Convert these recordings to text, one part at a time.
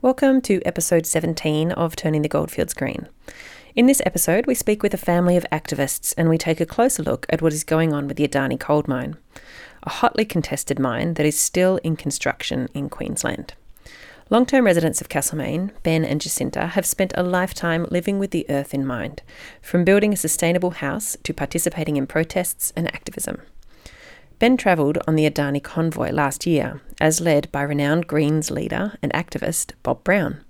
Welcome to episode 17 of Turning the Goldfields Green. In this episode, we speak with a family of activists and we take a closer look at what is going on with the Adani coal mine, a hotly contested mine that is still in construction in Queensland. Long term residents of Castlemaine, Ben and Jacinta, have spent a lifetime living with the earth in mind, from building a sustainable house to participating in protests and activism. Ben travelled on the Adani convoy last year, as led by renowned Greens leader and activist Bob Brown.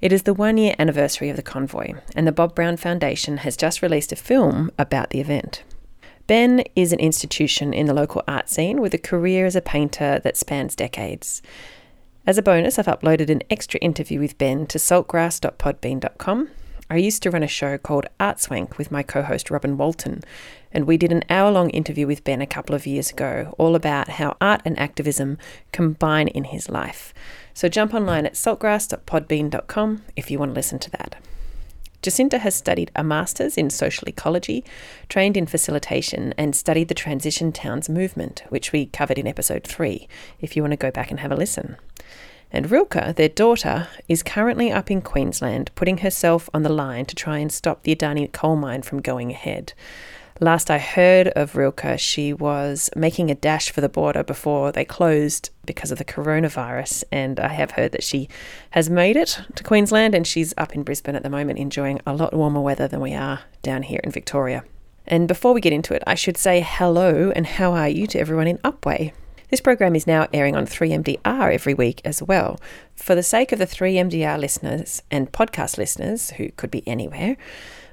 It is the one year anniversary of the convoy, and the Bob Brown Foundation has just released a film about the event. Ben is an institution in the local art scene with a career as a painter that spans decades. As a bonus, I've uploaded an extra interview with Ben to saltgrass.podbean.com. I used to run a show called Art Swank with my co host Robin Walton, and we did an hour long interview with Ben a couple of years ago, all about how art and activism combine in his life. So jump online at saltgrass.podbean.com if you want to listen to that. Jacinta has studied a master's in social ecology, trained in facilitation, and studied the Transition Towns movement, which we covered in episode 3, if you want to go back and have a listen. And Rilke, their daughter, is currently up in Queensland putting herself on the line to try and stop the Adani coal mine from going ahead. Last I heard of Rilke, she was making a dash for the border before they closed because of the coronavirus. And I have heard that she has made it to Queensland and she's up in Brisbane at the moment enjoying a lot warmer weather than we are down here in Victoria. And before we get into it, I should say hello and how are you to everyone in Upwey. This program is now airing on 3MDR every week as well. For the sake of the 3MDR listeners and podcast listeners, who could be anywhere,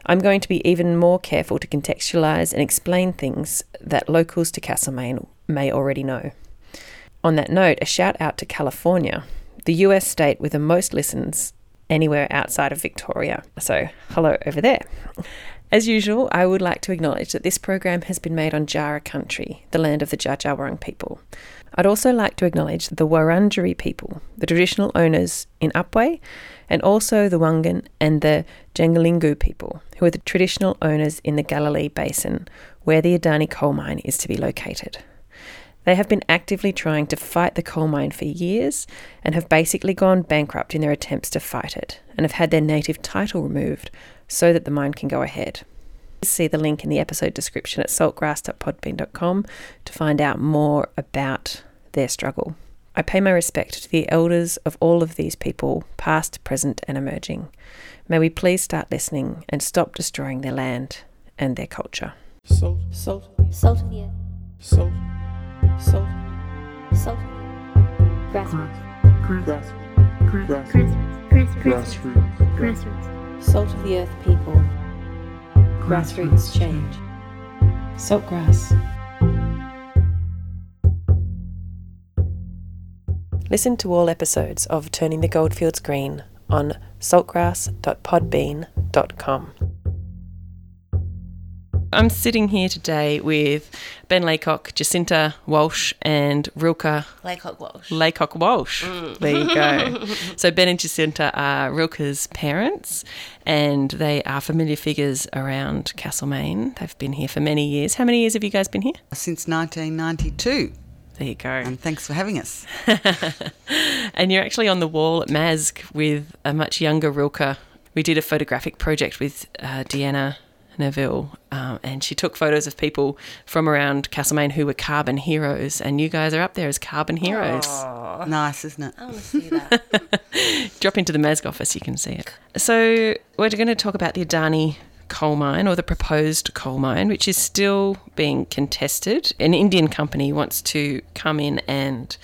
I'm going to be even more careful to contextualise and explain things that locals to Castlemaine may already know. On that note, a shout out to California, the US state with the most listens anywhere outside of Victoria. So, hello over there. As usual, I would like to acknowledge that this program has been made on Jara country, the land of the Dja people. I'd also like to acknowledge the Wurundjeri people, the traditional owners in Upwey, and also the Wangan and the Jagalingou people, who are the traditional owners in the Galilee Basin, where the Adani coal mine is to be located. They have been actively trying to fight the coal mine for years and have basically gone bankrupt in their attempts to fight it and have had their native title removed so that the mine can go ahead. See the link in the episode description at saltgrass.podbean.com to find out more about their struggle. I pay my respect to the elders of all of these people, past, present, and emerging. May we please start listening and stop destroying their land and their culture. Salt, salt, Salt of the earth. salt, salt, Salt. Grassroots. grass, grass, Grassroots. Grassroots. grassroots, Grassroots. Salt of the earth people. Grassroots change. Saltgrass. Listen to all episodes of Turning the Goldfields Green on saltgrass.podbean.com. I'm sitting here today with Ben Laycock, Jacinta Walsh, and Rilke Laycock Walsh. Laycock Walsh. There you go. so Ben and Jacinta are Rilke's parents, and they are familiar figures around Castlemaine. They've been here for many years. How many years have you guys been here? since 1992. There you go. And thanks for having us. and you're actually on the wall at MASG with a much younger Rilke. We did a photographic project with uh, Deanna Neville, um, and she took photos of people from around Castlemaine who were carbon heroes, and you guys are up there as carbon heroes. Nice, isn't it? I want to see that. Drop into the MASG office, you can see it. So, we're going to talk about the Adani coal mine or the proposed coal mine, which is still being contested. An Indian company wants to come in and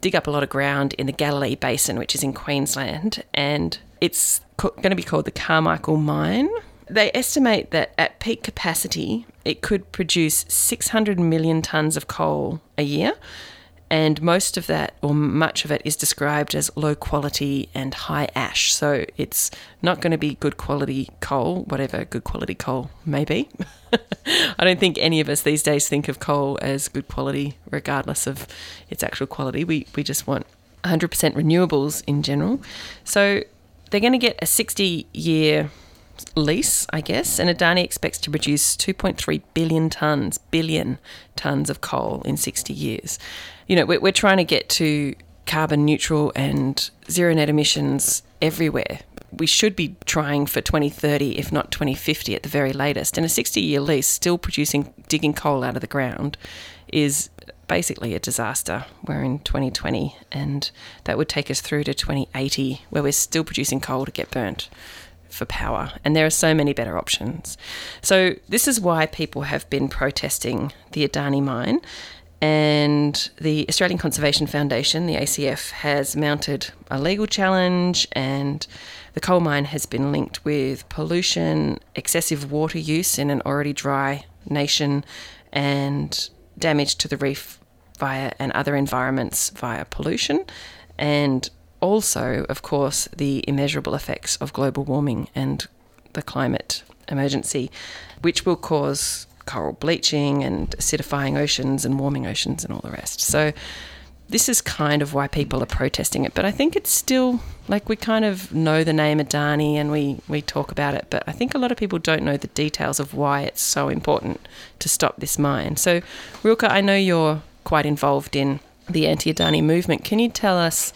dig up a lot of ground in the Galilee Basin, which is in Queensland, and it's co- going to be called the Carmichael Mine. They estimate that at peak capacity, it could produce 600 million tonnes of coal a year, and most of that, or much of it, is described as low quality and high ash. So it's not going to be good quality coal, whatever good quality coal may be. I don't think any of us these days think of coal as good quality, regardless of its actual quality. We, we just want 100% renewables in general. So they're going to get a 60 year lease, I guess, and Adani expects to produce 2.3 billion tonnes, billion tonnes of coal in 60 years. You know, we're, we're trying to get to carbon neutral and zero net emissions everywhere. We should be trying for 2030, if not 2050 at the very latest. And a 60 year lease, still producing, digging coal out of the ground, is basically a disaster. We're in 2020, and that would take us through to 2080, where we're still producing coal to get burnt for power. And there are so many better options. So, this is why people have been protesting the Adani mine. And the Australian Conservation Foundation, the ACF, has mounted a legal challenge, and the coal mine has been linked with pollution, excessive water use in an already dry nation, and damage to the reef via and other environments via pollution, and also, of course, the immeasurable effects of global warming and the climate emergency, which will cause coral bleaching and acidifying oceans and warming oceans and all the rest. So, this is kind of why people are protesting it. But I think it's still like we kind of know the name Adani and we, we talk about it, but I think a lot of people don't know the details of why it's so important to stop this mine. So, Rilke, I know you're quite involved in the anti Adani movement. Can you tell us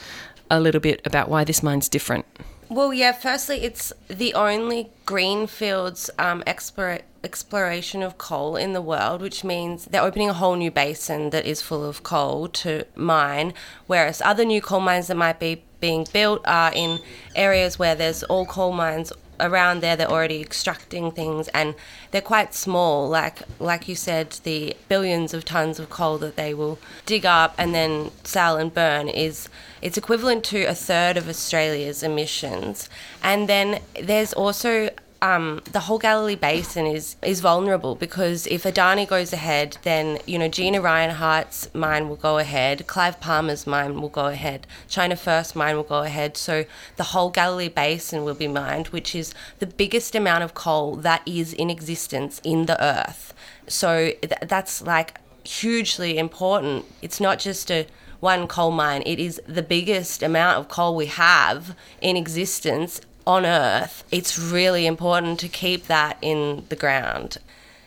a little bit about why this mine's different? Well, yeah, firstly, it's the only greenfields um, explora- exploration of coal in the world, which means they're opening a whole new basin that is full of coal to mine, whereas other new coal mines that might be being built are in areas where there's all coal mines around there they're already extracting things and they're quite small like like you said the billions of tons of coal that they will dig up and then sell and burn is it's equivalent to a third of Australia's emissions and then there's also um, the whole Galilee Basin is is vulnerable because if Adani goes ahead, then you know Gina Rinehart's mine will go ahead, Clive Palmer's mine will go ahead, China First mine will go ahead. So the whole Galilee Basin will be mined, which is the biggest amount of coal that is in existence in the earth. So th- that's like hugely important. It's not just a one coal mine. It is the biggest amount of coal we have in existence on Earth, it's really important to keep that in the ground.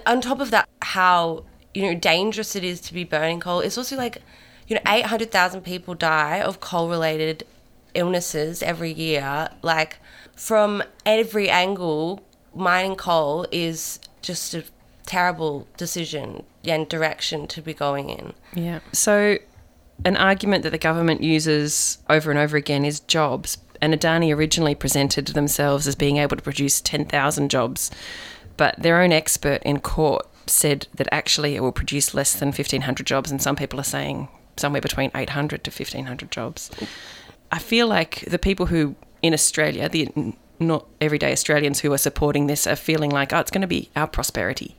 On top of that, how you know dangerous it is to be burning coal. It's also like you know 800,000 people die of coal-related illnesses every year. Like from every angle, mining coal is just a terrible decision and direction to be going in. Yeah. So, an argument that the government uses over and over again is jobs. And Adani originally presented themselves as being able to produce 10,000 jobs, but their own expert in court said that actually it will produce less than 1,500 jobs, and some people are saying somewhere between 800 to 1,500 jobs. I feel like the people who in Australia, the not everyday Australians who are supporting this, are feeling like, oh, it's going to be our prosperity.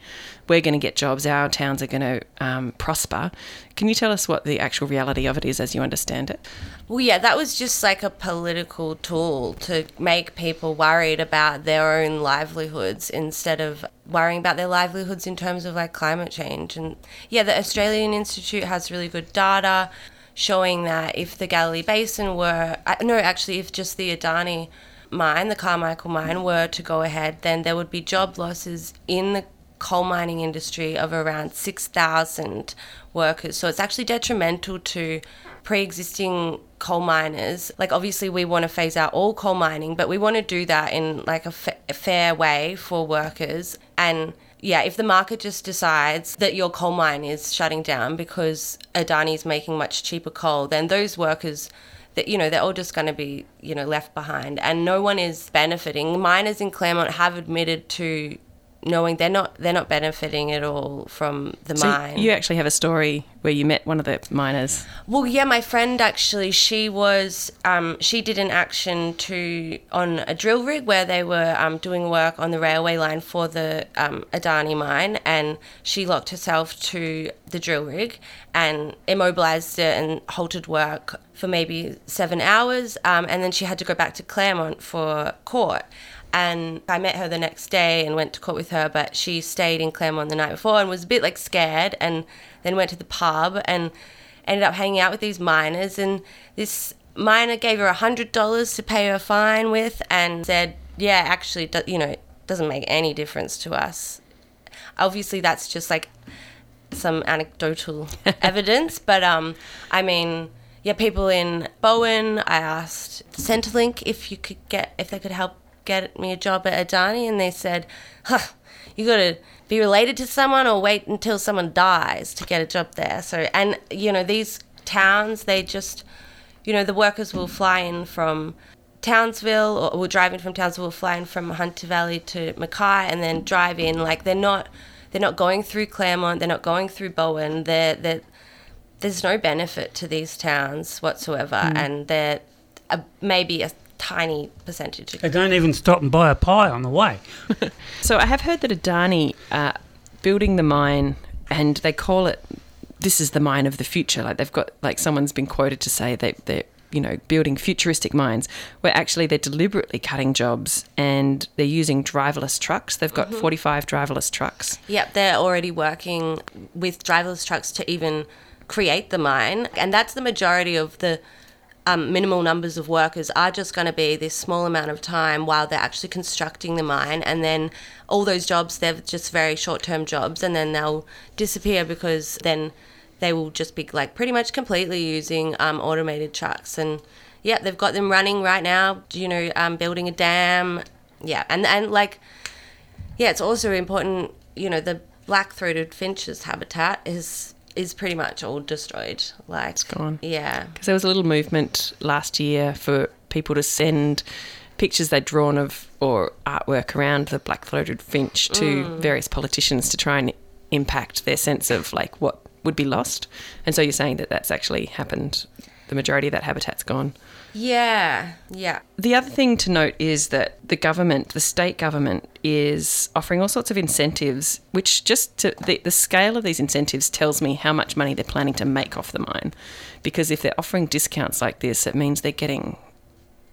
We're going to get jobs. Our towns are going to um, prosper. Can you tell us what the actual reality of it is as you understand it? Well, yeah, that was just like a political tool to make people worried about their own livelihoods instead of worrying about their livelihoods in terms of like climate change. And yeah, the Australian Institute has really good data showing that if the Galilee Basin were, uh, no, actually, if just the Adani mine, the Carmichael mine, were to go ahead, then there would be job losses in the coal mining industry of around 6,000 workers. So it's actually detrimental to pre existing coal miners. Like, obviously, we want to phase out all coal mining, but we want to do that in like a, fa- a fair way for workers. And yeah, if the market just decides that your coal mine is shutting down because Adani is making much cheaper coal, then those workers that you know they're all just going to be you know left behind and no one is benefiting miners in clermont have admitted to knowing they're not they're not benefiting at all from the So mine you actually have a story where you met one of the miners. well, yeah, my friend actually, she was, um, she did an action to on a drill rig where they were um, doing work on the railway line for the um, Adani mine, and she locked herself to the drill rig and immobilized it and halted work for maybe seven hours, um, and then she had to go back to Clermont for court. And I met her the next day and went to court with her, but she stayed in Clermont the night before and was a bit like scared and then went to the pub and ended up hanging out with these miners. And this miner gave her a $100 to pay her fine with and said, Yeah, actually, you know, it doesn't make any difference to us. Obviously, that's just like some anecdotal evidence, but um, I mean, yeah, people in Bowen. I asked Centrelink if you could get if they could help get me a job at Adani, and they said, "Huh, you got to be related to someone or wait until someone dies to get a job there." So, and you know, these towns, they just, you know, the workers will fly in from Townsville or will drive in from Townsville, fly in from Hunter Valley to Mackay, and then drive in. Like they're not, they're not going through Clermont. They're not going through Bowen. They're they're there's no benefit to these towns whatsoever, hmm. and they're a, maybe a tiny percentage. They don't even stop and buy a pie on the way. So I have heard that Adani are building the mine, and they call it "This is the mine of the future." Like they've got like someone's been quoted to say they they're you know building futuristic mines, where actually they're deliberately cutting jobs and they're using driverless trucks. They've got mm-hmm. 45 driverless trucks. Yep, they're already working with driverless trucks to even create the mine, and that's the majority of the um, minimal numbers of workers are just going to be this small amount of time while they're actually constructing the mine, and then all those jobs they're just very short-term jobs, and then they'll disappear because then they will just be like pretty much completely using um, automated trucks, and yeah, they've got them running right now. You know, um, building a dam, yeah, and and like yeah, it's also important. You know, the black-throated finch's habitat is is pretty much all destroyed. Like it's gone. Yeah, Because there was a little movement last year for people to send pictures they'd drawn of or artwork around the black throated finch to mm. various politicians to try and impact their sense of like what would be lost. And so you're saying that that's actually happened. The majority of that habitat's gone. Yeah, yeah. The other thing to note is that the government, the state government, is offering all sorts of incentives, which just to, the, the scale of these incentives tells me how much money they're planning to make off the mine. Because if they're offering discounts like this, it means they're getting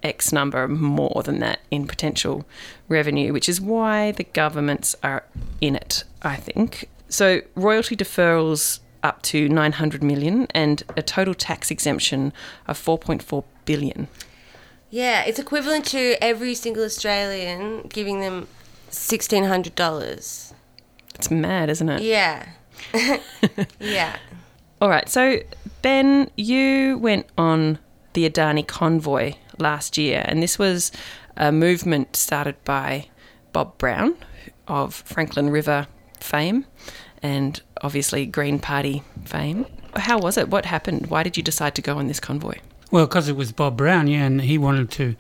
X number more than that in potential revenue, which is why the governments are in it, I think. So, royalty deferrals up to 900 million and a total tax exemption of 4.4 billion. Yeah, it's equivalent to every single Australian giving them sixteen hundred dollars. It's mad, isn't it? Yeah, yeah. All right. So, Ben, you went on the Adani convoy last year, and this was a movement started by Bob Brown of Franklin River fame and obviously Green Party fame. How was it? What happened? Why did you decide to go on this convoy? Well, because it was Bob Brown, yeah, and he wanted to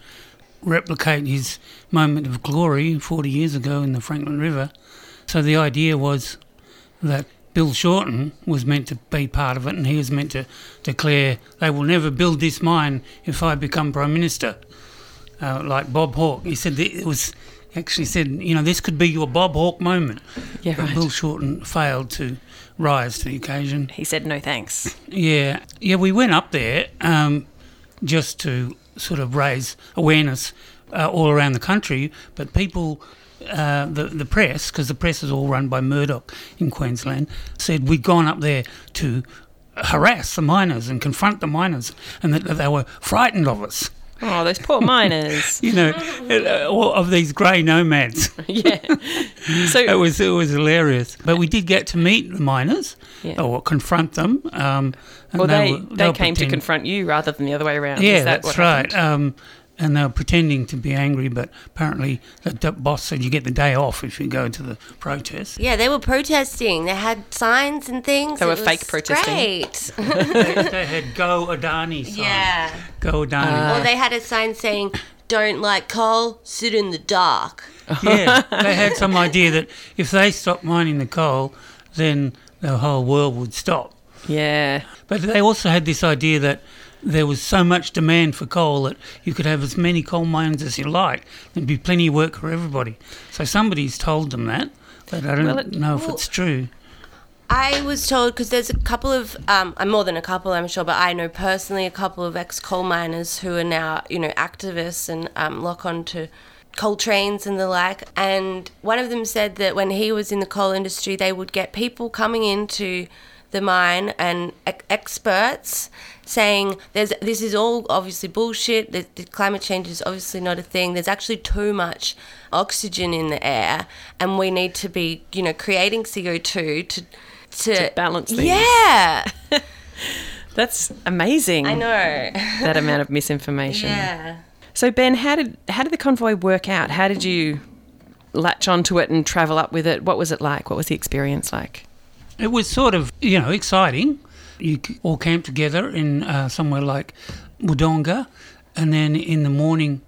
replicate his moment of glory 40 years ago in the Franklin River. So the idea was that Bill Shorten was meant to be part of it, and he was meant to declare they will never build this mine if I become Prime Minister. Uh, like Bob Hawke, he said it was actually said, you know, this could be your Bob Hawke moment. Yeah, but right. Bill Shorten failed to rise to the occasion. He said no thanks. Yeah, yeah, we went up there um, just to sort of raise awareness uh, all around the country, but people. Uh, the the press, because the press is all run by Murdoch in Queensland, said we'd gone up there to harass the miners and confront the miners, and that they were frightened of us. Oh, those poor miners. You know, uh, all of these grey nomads. yeah. So It was it was hilarious, but we did get to meet the miners Yeah. or confront them. Um, and well, they, were- they, were came to confront you rather than the other way around. Yeah, Is that that's right. Um, and they were pretending to be angry, but apparently the, the boss said you get the day off if you go to the protest. Yeah, they were protesting. They had signs and things. They were It was fake protesting. Great. they, they had "Go Adani" sign. yeah. Go Adani. Or they had a sign saying, "Don't like coal, sit in the dark." yeah, they had some idea that if they stopped mining the coal, then the whole world would stop. Yeah. But they also had this idea that there was so much demand for coal that you could have as many coal mines as you like. There'd be plenty of work for everybody. So somebody's told them that, but I don't Well, it- know if well- it's true. I was told because there's a couple of, um, more than a couple, I'm sure, but I know personally a couple of ex coal miners who are now, you know, activists and um, lock on to coal trains and the like. And one of them said that when he was in the coal industry, they would get people coming into the mine and ex- experts saying there's this is all obviously bullshit the, the climate change is obviously not a thing there's actually too much oxygen in the air and we need to be you know creating co2 to to, To balance things. yeah That's That's amazing. I know. that amount of misinformation. yeah. So Ben, how did how did the convoy work out? How did you latch onto it and travel up with it? What was it like? What was the experience like? It was sort of, you know, exciting. You all camped together in uh, somewhere like Wodonga, and then in the morning,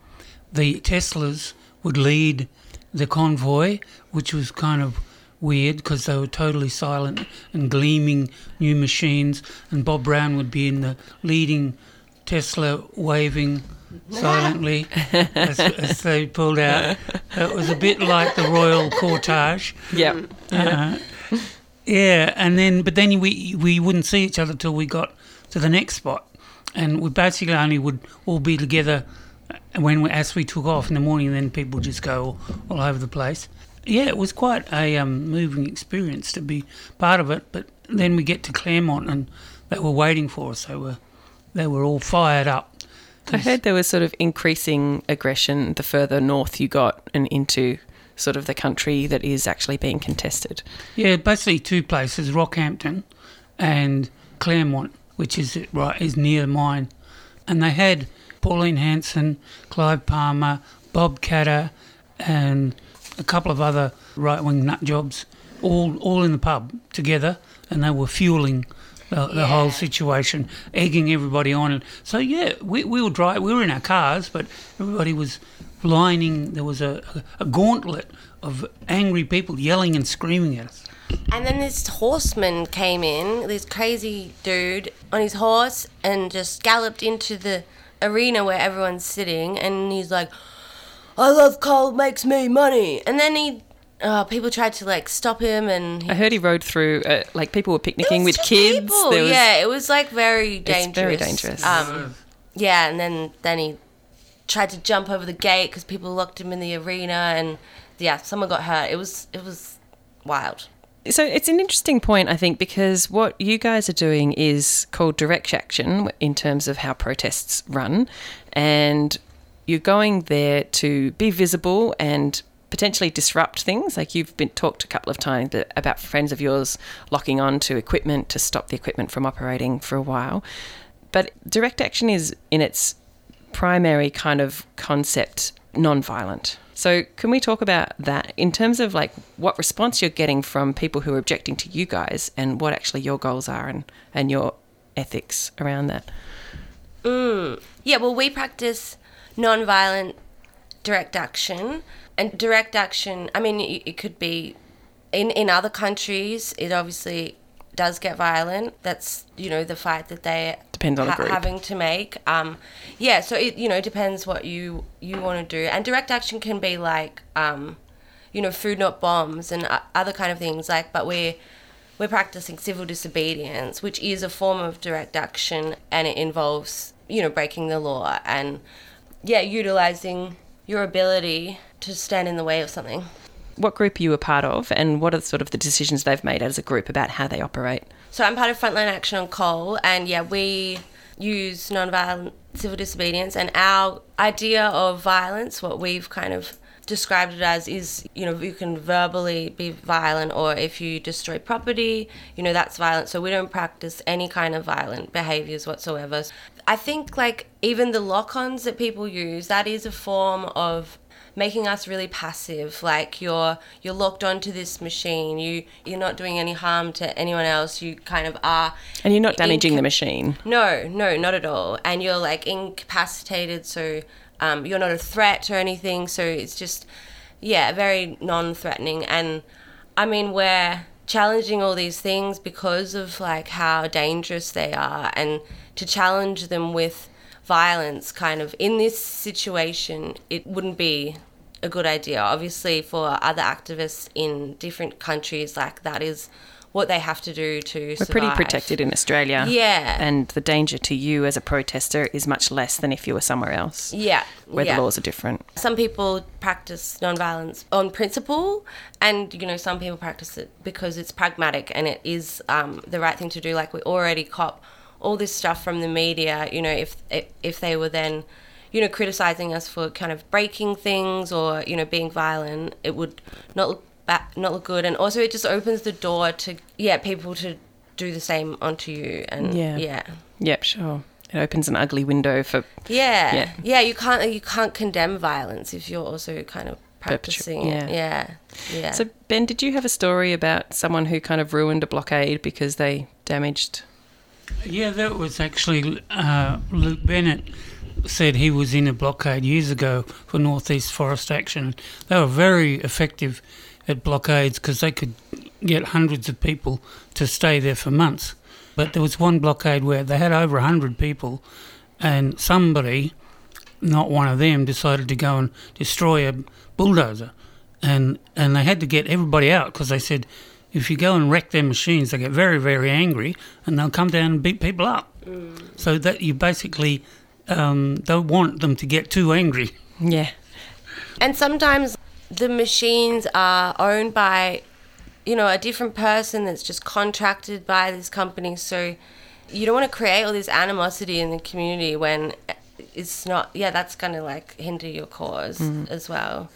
the Teslas would lead the convoy, which was kind of weird because they were totally silent and gleaming new machines, and Bob Brown would be in the leading Tesla waving silently as, as they pulled out. It was a bit like the royal cortege. Yep. Uh, yeah, and then but then we we wouldn't see each other till we got to the next spot, and we basically only would all be together when we, as we took off in the morning. And then people just go all, all over the place. Yeah, it was quite a um, moving experience to be part of it. But then we get to Clermont, and they were waiting for us. They were they were all fired up. I heard there was sort of increasing aggression the further north you got and into sort of the country that is actually being contested. Yeah, basically two places: Rockhampton and Clermont, which is right is near mine. And they had Pauline Hanson, Clive Palmer, Bob Katter, and a couple of other right-wing nut jobs, all all in the pub together, and they were fueling. The, the whole situation, egging everybody on. So yeah, we, we were dry. We were in our cars, but everybody was lining. There was a, a gauntlet of angry people yelling and screaming at us. And then this horseman came in, this crazy dude on his horse, and just galloped into the arena where everyone's sitting. And he's like, I love coal, makes me money. And then he, uh, people tried to like stop him, and he, I heard he rode through, uh, like people were picnicking with kids. There was, yeah, it was like very It's dangerous. very dangerous. Um, yeah, and then then he tried to jump over the gate because people locked him in the arena, and yeah, someone got hurt. It was it was wild. So it's an interesting point, I think, because what you guys are doing is called direct action in terms of how protests run, and you're going there to be visible and potentially disrupt things. Like you've been talked a couple of times about friends of yours locking on to equipment to stop the equipment from operating for a while. But direct action is in its primary kind of concept non-violent. So can we talk about that in terms of like what response you're getting from people who are objecting to you guys and what actually your goals are and, and your ethics around that? Mm. Yeah, well, we practice non-violent direct action, and direct action. I mean, it, it could be in in other countries. It obviously does get violent. That's you know the fight that they Depends on the group. having to make. Um, yeah, so it you know depends what you you want to do, and direct action can be like um, you know food not bombs and uh, other kind of things like. But we're we're practicing civil disobedience, which is a form of direct action, and it involves you know breaking the law and yeah utilizing your ability to stand in the way of something. What group are you a part of and what are sort of the decisions they've made as a group about how they operate? So I'm part of Frontline Action on Coal, and yeah, we use nonviolent civil disobedience. And our idea of violence, what we've kind of described it as, is you know you can verbally be violent, or if you destroy property, you know that's violent. So we don't practice any kind of violent behaviors whatsoever. I think like even the lock-ons that people use, that is a form of making us really passive like you're you're locked onto this machine. You you're not doing any harm to anyone else. You kind of are And you're not damaging inca- the machine. no no not at all. And you're like incapacitated so um, you're not a threat or anything. So it's just yeah very non-threatening. And i mean we're challenging all these things because of like how dangerous they are. And to challenge them with violence kind of in this situation it wouldn't be a good idea obviously for other activists in different countries like that is what they have to do to We're pretty protected in Australia. Yeah. And the danger to you as a protester is much less than if you were somewhere else yeah where yeah. the laws are different. some people practice nonviolence on principle and you know some people practice it because it's pragmatic and it is um, the right thing to do like we already cop all this stuff from the media you know if if they were then you know criticizing us for kind of breaking things or you know being violent it would not look ba- not look good and also it just opens the door to yeah people to do the same onto you. And Yeah. yeah, Yep, sure. It opens an ugly window for yeah, Yeah. yeah. You can't you can't condemn violence if you're also kind of practicing yeah. it. Yeah, yeah. So, Ben, did you have a story about someone who kind of ruined a blockade because they damaged? Yeah, that was actually uh, Luke Bennett said he was in a blockade years ago for Northeast Forest Action. They were very effective at blockades because they could get hundreds of people to stay there for months. But there was one blockade where they had over 100 people, and somebody, not one of them, decided to go and destroy a bulldozer. And, and they had to get everybody out because they said if you go and wreck their machines, they get very, very angry and they'll come down and beat people up. So that you basically um, don't want them to get too angry. Yeah. And sometimes the machines are owned by, you know, a different person that's just contracted by this company. So you don't want to create all this animosity in the community when it's not, yeah, that's going to like hinder your cause as well.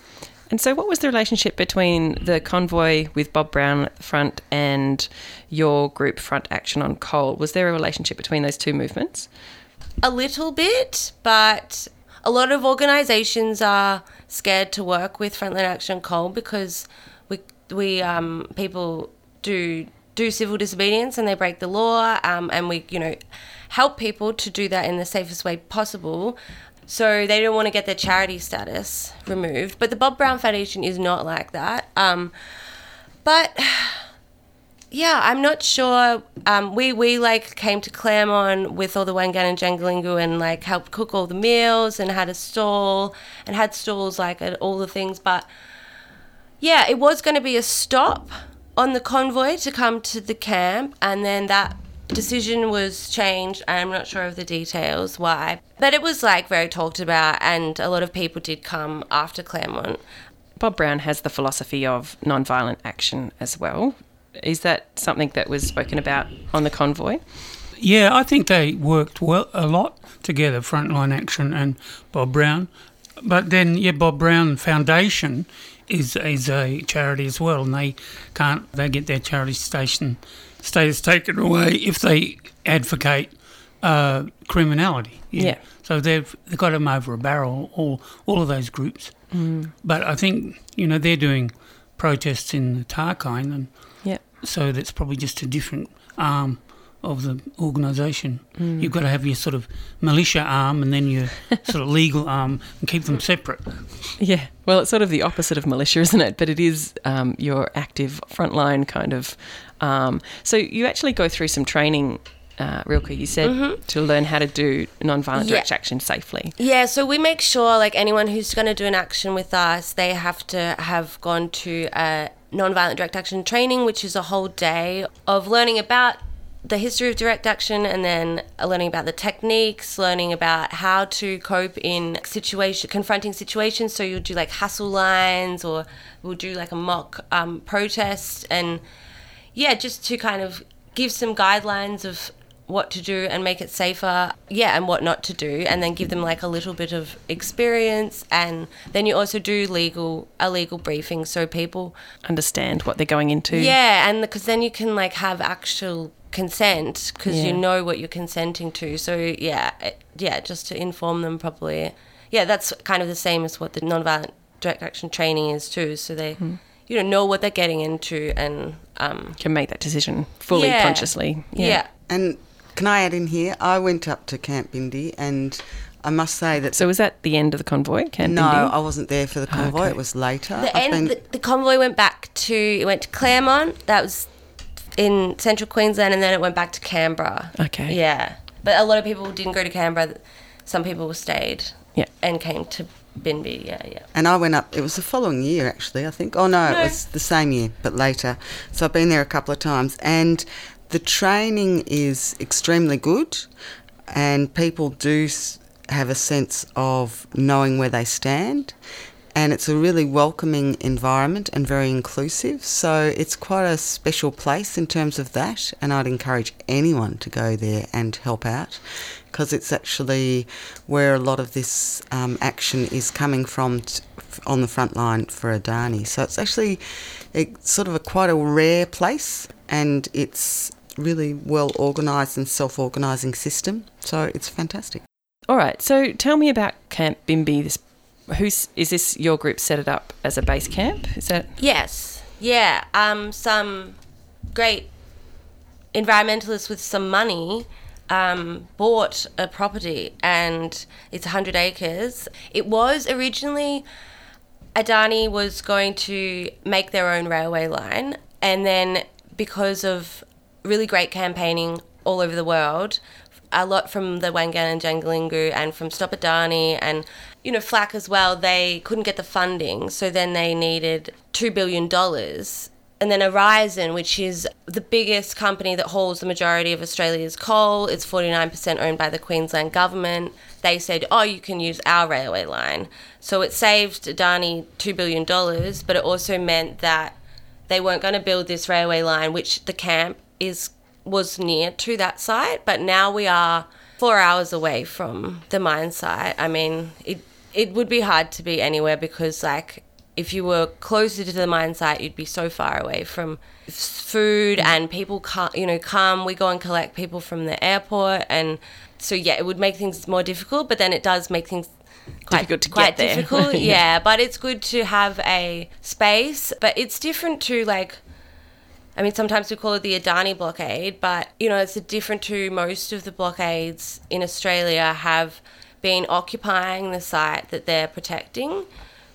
And so, what was the relationship between the convoy with Bob Brown at the front and your group, Front Action on Coal? Was there a relationship between those two movements? A little bit, but a lot of organisations are scared to work with Frontline Action Coal because we we um, people do do civil disobedience and they break the law, um, and we you know help people to do that in the safest way possible. So they don't want to get their charity status removed. But the Bob Brown Foundation is not like that. Um, but yeah, I'm not sure. Um, we we like came to Clermont with all the Wangan and Jagalingou and like helped cook all the meals and had a stall and had stalls like at all the things. But yeah, it was going to be a stop on the convoy to come to the camp, and then that decision was changed. I'm not sure of the details why, but it was like very talked about, and a lot of people did come after Clermont. Bob Brown has the philosophy of non-violent action as well. Is that something that was spoken about on the convoy? Yeah, I think they worked well a lot together, Frontline Action and Bob Brown. But then, yeah, Bob Brown Foundation is is a charity as well, and they can't they get their charity station status taken away if they advocate uh, criminality. Yeah. So they've they've got them over a barrel, all all of those groups. Mm. But I think you know they're doing protests in the Tarkine, and Yeah. so that's probably just a different arm of the organisation. You've got to have your sort of militia arm and then your sort of legal arm and keep them separate. Yeah. Well, it's sort of the opposite of militia, isn't it? But it is um, your active frontline kind of arm. So you actually go through some training, uh, Rilke, you said, to learn how to do non-violent Yeah. direct action safely. Yeah, so we make sure like anyone who's going to do an action with us, they have to have gone to a nonviolent direct action training, which is a whole day of learning about the history of direct action and then learning about the techniques, learning about how to cope in situation confronting situations. So you'll do like hustle lines or we'll do like a mock um, protest and yeah, just to kind of give some guidelines of what to do and make it safer, yeah, and what not to do, and then give them like a little bit of experience, and then you also do legal a legal briefing so people, Understand what they're going into. yeah, and because then you can like have actual consent because you know what you're consenting to. So yeah, it- yeah, just to inform them properly. Yeah, that's kind of the same as what the nonviolent direct action training is too. So they, Hmm. you know, know what they're getting into and um, Can make that decision fully Yeah. consciously. yeah. yeah. And can I add in here? I went up to Camp Binbee and I must say that So was that the end of the convoy, Camp Binbee? no, Binbee? I wasn't there for the convoy. Okay. It was later. The I've end, been- the, the convoy went back to it went to Clermont. That was in central Queensland, and then it went back to Canberra. Okay. Yeah, but a lot of people didn't go to Canberra. Some people stayed. Yeah. And came to Binbee. Yeah, yeah. And I went up, it was the following year actually, I think. Oh no, No. it was the same year, but later. So I've been there a couple of times. And the training is extremely good, and people do have a sense of knowing where they stand. And it's a really welcoming environment and very inclusive. So it's quite a special place in terms of that. And I'd encourage anyone to go there and help out because it's actually where a lot of this um, action is coming from t- on the front line for Adani. So it's actually it's sort of a quite a rare place, and it's really well organised and self organising system. So it's fantastic. All right. So tell me about Camp Binbee. This who's is this your group set it up as a base camp? Is that Yes. Yeah. Um, some great environmentalists with some money um, bought a property and it's 100 acres. It was originally Adani was going to make their own railway line, and then because of really great campaigning all over the world, a lot from the Wangan and Jagalingou and from Stop Adani and you know FLAC as well, they couldn't get the funding, so then they needed two billion dollars. And then Aurizon, which is the biggest company that holds the majority of Australia's coal, it's 49% owned by the Queensland government. They said, oh, you can use our railway line. So it saved Adani $2 billion, but it also meant that they weren't going to build this railway line, which the camp is was near to that site. But now we are four hours away from the mine site. I mean, it it would be hard to be anywhere because like if you were closer to the mine site, you'd be so far away from food mm. and people come. You know, come. We go and collect people from the airport, and so yeah, it would make things more difficult. But then it does make things quite Difficult to quite get there. difficult. Yeah. yeah, but it's good to have a space. But it's different to like. I mean, sometimes we call it the Adani blockade, but you know, it's different to most of the blockades in Australia have been occupying the site that they're protecting.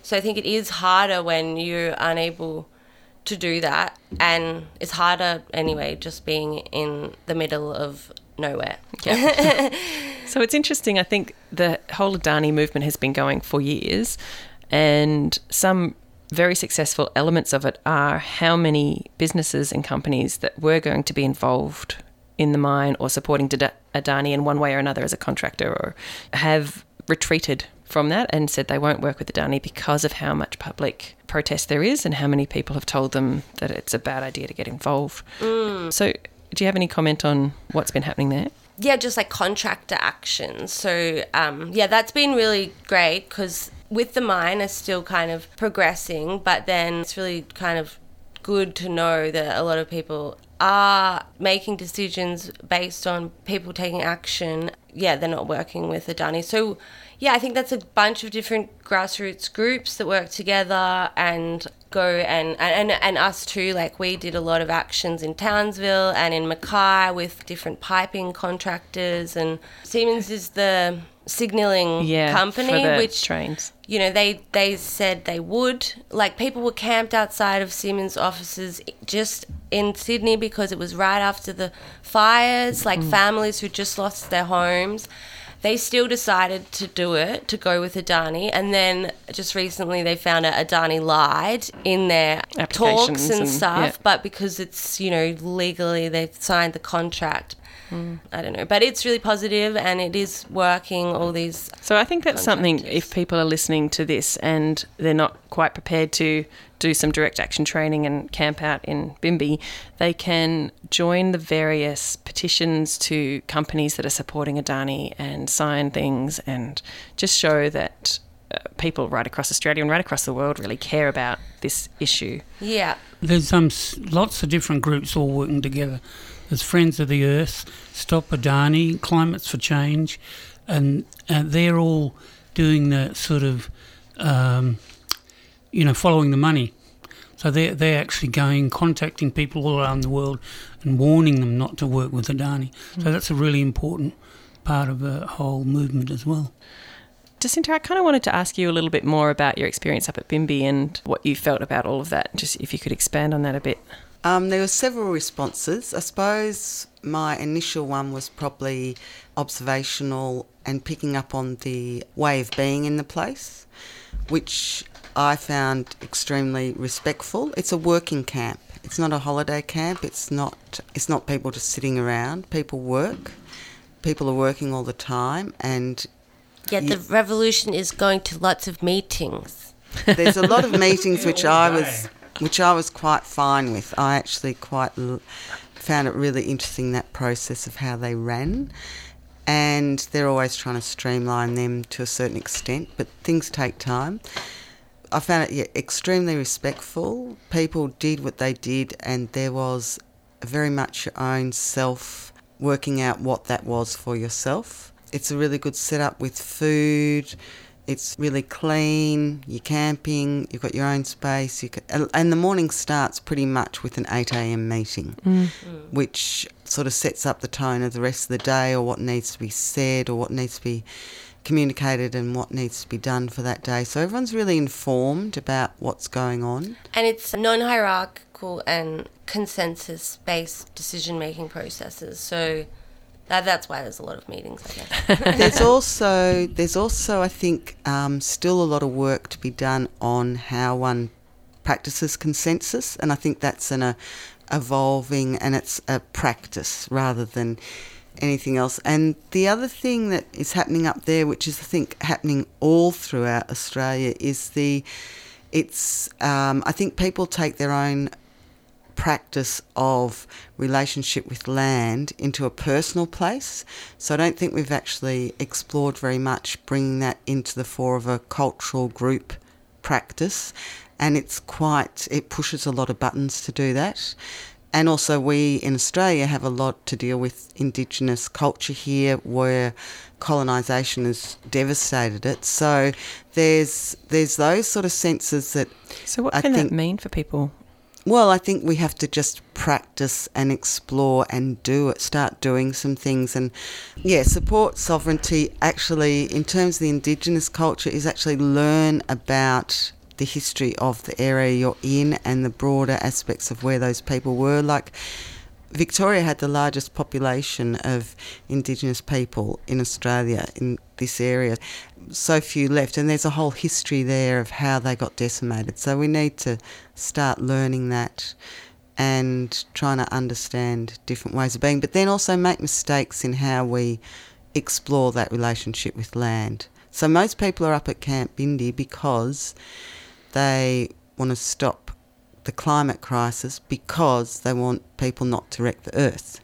So I think it is harder when you're unable to do that, and it's harder anyway, just being in the middle of nowhere. So it's interesting. I think the whole Adani movement has been going for years, and some very successful elements of it are how many businesses and companies that were going to be involved in the mine or supporting Adani in one way or another as a contractor or have retreated from that and said they won't work with the Adani because of how much public protest there is and how many people have told them that it's a bad idea to get involved. So, do you have any comment on what's been happening there? yeah, just like contractor actions. So um, yeah, that's been really great because with the mine is still kind of progressing, but then it's really kind of good to know that a lot of people are making decisions based on people taking action. Yeah, they're not working with Adani. So yeah, I think that's a bunch of different grassroots groups that work together and go and, and and us too. Like we did a lot of actions in Townsville and in Mackay with different piping contractors and Siemens is the signaling Yeah, company which trains. you know they they said they would like people were camped outside of Siemens offices just in Sydney because it was right after the fires like mm. families who just lost their homes they still decided to do it to go with Adani and then just recently they found out Adani lied in their talks and, and- stuff yeah. but because it's you know legally they've signed the contract I don't know but it's really positive and it is working all these So I think that's something if people are listening to this and they're not quite prepared to do some direct action training and camp out in Binbee, they can join the various petitions to companies that are supporting Adani and sign things and just show that uh, people right across Australia and right across the world really care about this issue. yeah There's um, lots of different groups all working together. There's Friends of the Earth, Stop Adani, Climates for Change, and, and they're all doing the sort of, um, you know, following the money. So they're, they're actually going, contacting people all around the world and warning them not to work with Adani. So that's a really important part of the whole movement as well. Jacinta, I kind of wanted to ask you a little bit more about your experience up at Binbee and what you felt about all of that. Just if you could expand on that a bit. Um, there were several responses. I suppose my initial one was probably observational and picking up on the way of being in the place, which I found extremely respectful. It's a working camp. It's not a holiday camp. It's not. It's not people just sitting around. People work. People are working all the time, and Yet the revolution is going to lots of meetings. there's a lot of meetings which I was which I was quite fine with. I actually quite l- found it really interesting that process of how they ran. And they're always trying to streamline them to a certain extent, but things take time. I found it yeah, extremely respectful. People did what they did, and there was very much your own self working out what that was for yourself. It's a really good setup with food. It's really clean. You're camping. You've got your own space. You can, and- and the morning starts pretty much with an 8 a.m. meeting, mm. Mm. which sort of sets up the tone of the rest of the day, or what needs to be said, or what needs to be communicated, and what needs to be done for that day. So everyone's really informed about what's going on. And it's non hierarchical and consensus based decision making processes. So that, that's why there's a lot of meetings, I guess. there's also there's also I think um, still a lot of work to be done on how one practices consensus, and I think that's an uh, evolving and it's a practice rather than anything else. And the other thing that is happening up there, which is I think happening all throughout Australia, is the it's um, I think people take their own practice of relationship with land into a personal place. So I don't think we've actually explored very much bringing that into the fore of a cultural group practice. And it's quite, it pushes a lot of buttons to do that. And also, we in Australia have a lot to deal with Indigenous culture here, where colonisation has devastated it. So there's there's those sort of senses that So, what I can think- that mean for people? Well, I think we have to just practice and explore and do it, start doing some things. And yeah, support sovereignty actually, in terms of the Indigenous culture, is actually learn about the history of the area you're in and the broader aspects of where those people were. Like, Victoria had the largest population of Indigenous people in Australia in this area. So few left, and there's a whole history there of how they got decimated. So we need to start learning that and trying to understand different ways of being, but then also make mistakes in how we explore that relationship with land. So most people are up at Camp Binbee because they want to stop the climate crisis because they want people not to wreck the earth.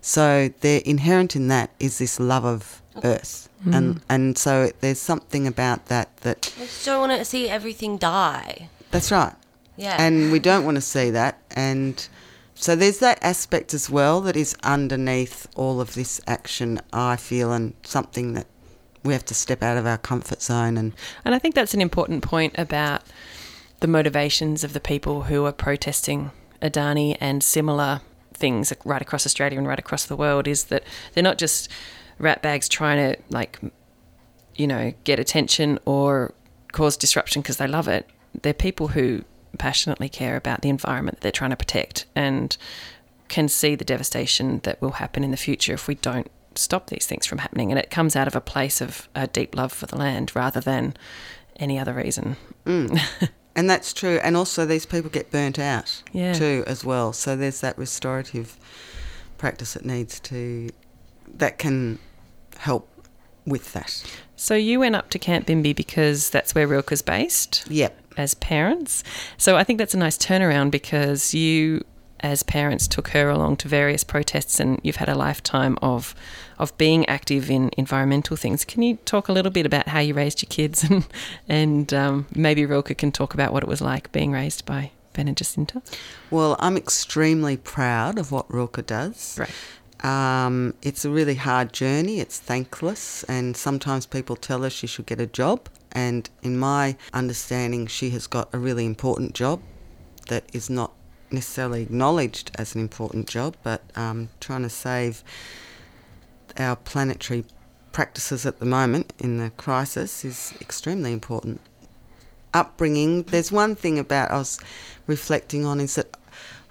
So they're inherent in that is this love of earth. Mm-hmm. And and so there's something about that that I just don't want to see everything die. that's right. Yeah. And we don't want to see that and so there's that aspect as well that is underneath all of this action I feel and something that we have to step out of our comfort zone and And I think that's an important point about the motivations of the people who are protesting Adani and similar things right across Australia and right across the world is that they're not just ratbags trying to like you know get attention or cause disruption because they love it. They're people who passionately care about the environment that they're trying to protect and can see the devastation that will happen in the future if we don't stop these things from happening. And it comes out of a place of a deep love for the land rather than any other reason. Mm. And that's true. And also, these people get burnt out Yeah. too, as well. So there's that restorative practice that needs to, that can help with that. So you went up to Camp Binbee because that's where Rilke's based Yep. as parents. So I think that's a nice turnaround because you, as parents, took her along to various protests and you've had a lifetime of of being active in environmental things. Can you talk a little bit about how you raised your kids and and um, maybe Rilke can talk about what it was like being raised by Ben and Jacinta? Well, I'm extremely proud of what Rilke does. Right. Um, it's a really hard journey. It's thankless, and sometimes people tell her she should get a job. And in my understanding, she has got a really important job that is not necessarily acknowledged as an important job, but um, trying to save our planetary practices at the moment in the crisis is extremely important. Upbringing, there's one thing about was reflecting on is that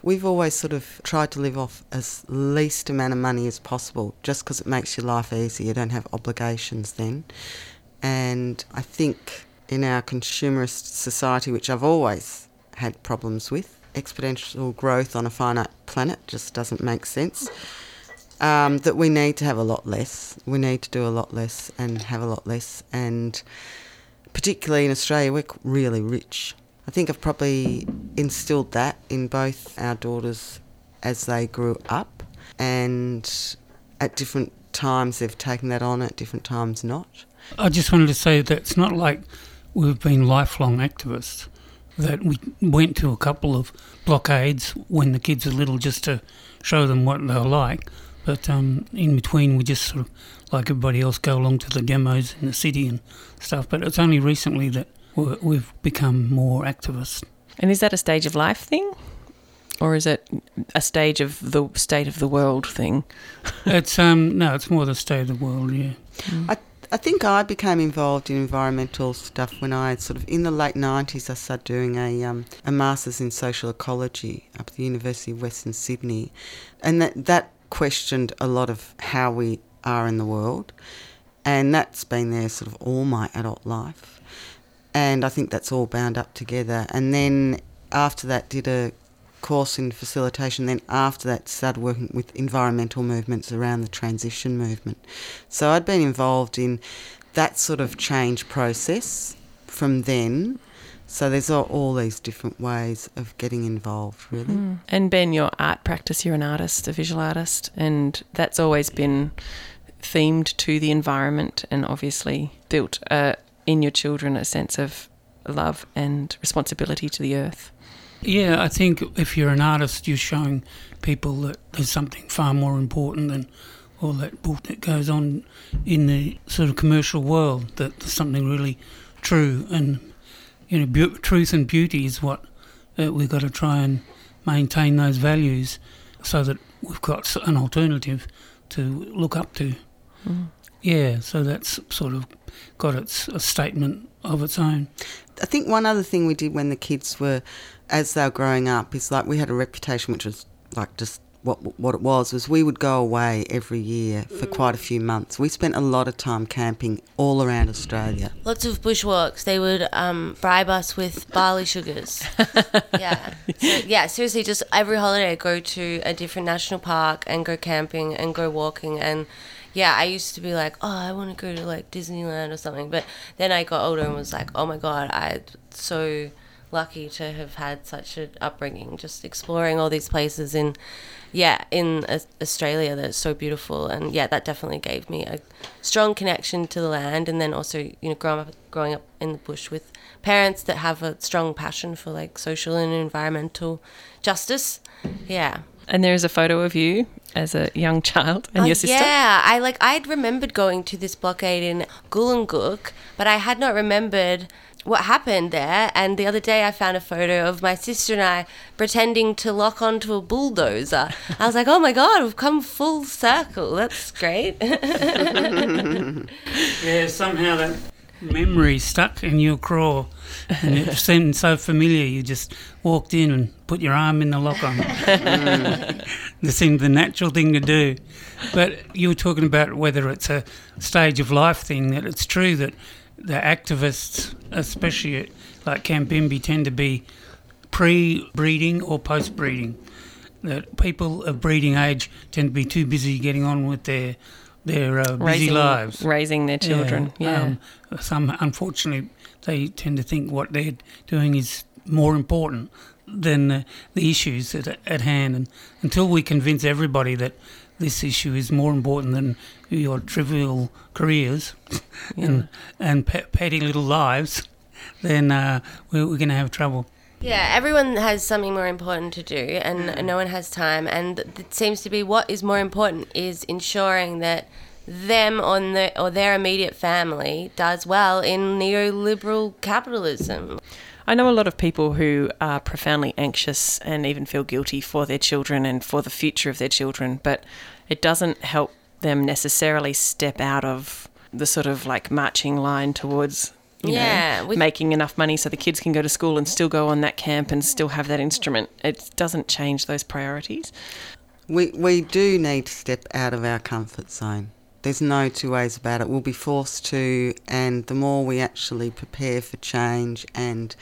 we've always sort of tried to live off as least amount of money as possible just because it makes your life easy. You don't have obligations then. And I think in our consumerist society, which I've always had problems with, exponential growth on a finite planet just doesn't make sense. Um, that we need to have a lot less. We need to do a lot less and have a lot less. And particularly in Australia, we're really rich. I think I've probably instilled that in both our daughters as they grew up, and at different times they've taken that on, at different times not. I just wanted to say that it's not like we've been lifelong activists. That we went to a couple of blockades when the kids were little just to show them what they were like. But um, in between, we just sort of, like everybody else, go along to the demos in the city and stuff. But it's only recently that we- we've become more activists. And is that a stage of life thing? Or is it a stage of the state of the world thing? It's um no, it's more the state of the world. Yeah. I, I think I became involved in environmental stuff when I sort of in the late nineties. I started doing a um, a masters in social ecology up at the University of Western Sydney, and that that questioned a lot of how we are in the world, and that's been there sort of all my adult life, and I think that's all bound up together. And then after that, did a course in facilitation. Then after that, started working with environmental movements around the transition movement. So I'd been involved in that sort of change process from then. So there's all, all these different ways of getting involved, really. And Ben, your art practice, you're an artist, a visual artist, and that's always been themed to the environment and obviously built uh, in your children a sense of love and responsibility to the earth. Yeah, I think if you're an artist, you're showing people that there's something far more important than all that book that goes on in the sort of commercial world. That there's something really true, and you know, truth and beauty is what uh, we've got to try and maintain those values, so that we've got an alternative to look up to. Yeah, so that's sort of got its a statement of its own. I think one other thing we did when the kids were, as they were growing up, is like we had a reputation which was like just what what it was was we would go away every year for quite a few months. We spent a lot of time camping all around Australia. Lots of bushwalks. They would um, bribe us with barley sugars. yeah. So, yeah, seriously, just every holiday, go to a different national park and go camping and go walking. And yeah, I used to be like, oh, I want to go to like Disneyland or something. But then I got older and was like, oh my God, I'm so lucky to have had such an upbringing, just exploring all these places in. Yeah, in Aus- Australia, that's so beautiful, and yeah, that definitely gave me a strong connection to the land. And then also, you know, growing up, growing up in the bush with parents that have a strong passion for like social and environmental justice. Yeah, And there is a photo of you as a young child and Oh, your sister. Yeah, I like I'd remembered going to this blockade in Goolengook, but I had not remembered what happened there. And the other day, I found a photo of my sister and I pretending to lock onto a bulldozer. I was like, "Oh my god, we've come full circle. That's great." Yeah, somehow that memory stuck in your craw, and it seemed so familiar. You just walked in and put your arm in the lock on. it seemed the natural thing to do. But you were talking about whether it's a stage of life thing. That it's true that the activists, especially like Camp Binbee, tend to be pre-breeding or post-breeding. That people of breeding age tend to be too busy getting on with their their uh, busy raising, lives. raising their children. Yeah. Um, some, unfortunately, they tend to think what they're doing is more important than uh, the issues at, at hand. And until we convince everybody that this issue is more important than your trivial careers and, and pe- petty little lives, then uh, we're, we're going to have trouble. Yeah, everyone has something more important to do, and no one has time. And it seems to be what is more important is ensuring that them on the or their immediate family does well in neoliberal capitalism. I know a lot of people who are profoundly anxious and even feel guilty for their children and for the future of their children, but it doesn't help them necessarily step out of the sort of like marching line towards you Yeah, know, with- making enough money so the kids can go to school and still go on that camp and still have that instrument. It doesn't change those priorities. We we do need to step out of our comfort zone. There's no two ways about it. We'll be forced to, and the more we actually prepare for change and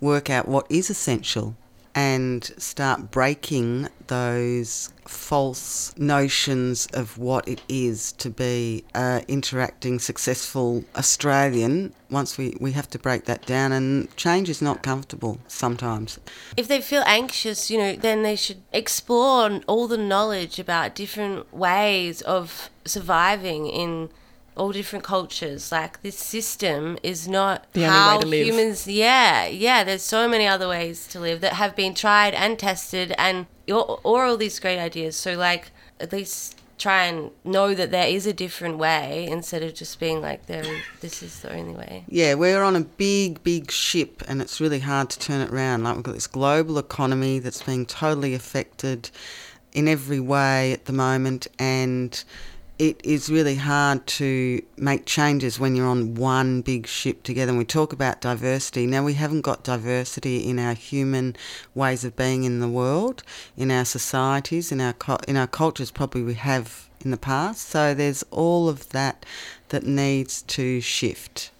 work out what is essential and start breaking those false notions of what it is to be a interacting, successful Australian, once we, we have to break that down, and change is not comfortable sometimes. If they feel anxious, you know, then they should explore all the knowledge about different ways of surviving in all different cultures. Like this system is not The only how way to live. humans. Yeah, yeah. There's so many other ways to live that have been tried and tested, and or, or all these great ideas. So like at least try and know that there is a different way instead of just being like there. is- This is the only way. Yeah, we're on a big, big ship, and it's really hard to turn it around. Like we've got this global economy that's being totally affected in every way at the moment, and it is really hard to make changes when you're on one big ship together. And we talk about diversity. Now, we haven't got diversity in our human ways of being in the world, in our societies, in our in our cultures. Probably we have in the past. So there's all of that that needs to shift.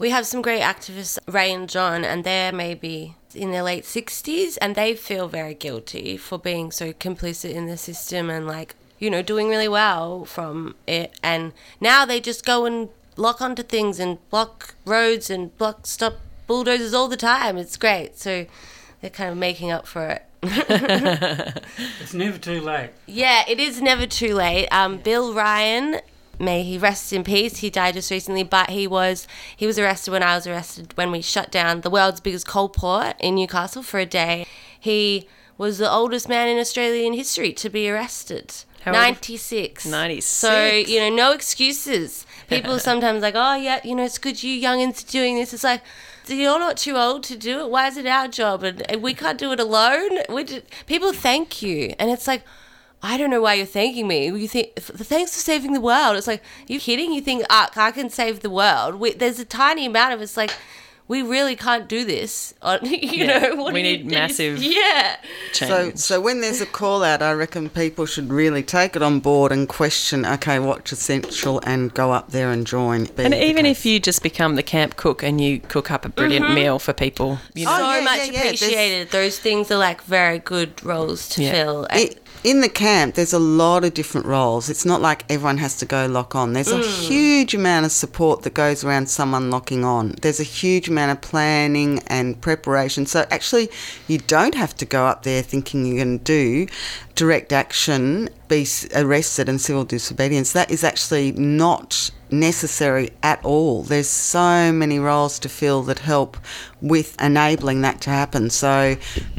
We have some great activists, Ray and John, and they're maybe in their late 60s, and they feel very guilty for being so complicit in the system and, like, you know, doing really well from it. And now they just go and lock onto things and block roads and block stop bulldozers all the time. It's great. So they're kind of making up for it. It's never too late. Yeah, it is never too late. Um, Bill Ryan, may he rest in peace. He died just recently, but he was he was arrested when I was arrested when we shut down the world's biggest coal port in Newcastle for a day. He was the oldest man in Australian history to be arrested. How 96. 96. So, you know, no excuses. People sometimes like, oh, yeah, you know, it's good you youngins are doing this. It's like, you're not too old to do it. Why is it our job? And, we can't do it alone. We people thank you. And it's like, I don't know why you're thanking me. You think thanks for saving the world. It's like you're kidding. You think ah, I can save the world? We, there's a tiny amount of it's like we really can't do this. On uh, you Yeah, know what we do you need do? massive Yeah. So, change. so when there's a call out, I reckon people should really take it on board and question, okay, what's essential, and go up there and join. and even if you just become the camp cook and you cook up a brilliant mm-hmm. meal for people, you know, Oh, so yeah, much yeah, yeah, there's- appreciated. Those things are like very good roles to Yeah. fill. I- in the camp, there's a lot of different roles. It's not like everyone has to go lock on. There's a mm. huge amount of support that goes around someone locking on. There's a huge amount of planning and preparation. So actually, you don't have to go up there thinking you're going to do direct action, be arrested, and civil disobedience. That is actually not necessary at all. There's so many roles to fill that help with enabling that to happen. So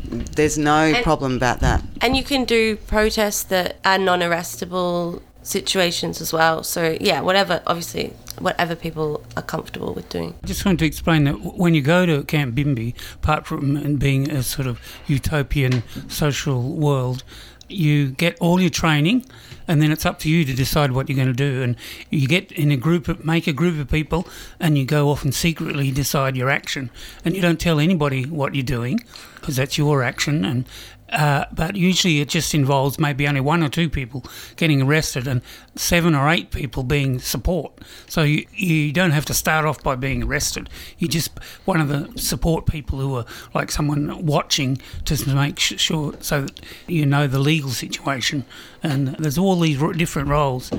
there's no problem about that. And you can do protests that are non-arrestable situations as well. So yeah, whatever. Obviously, whatever people are comfortable with doing. I just want to explain that when you go to Camp Binbee, apart from being a sort of utopian social world, you get all your training, and then it's up to you to decide what you're going to do. And you get in a group, of, make a group of people, and you go off and secretly decide your action. And you don't tell anybody what you're doing because that's your action. And uh, but usually it just involves maybe only one or two people getting arrested and seven or eight people being support. So you, you don't have to start off by being arrested. You just one of the support people who are like someone watching to make sure so that you know the legal situation. And there's all these different roles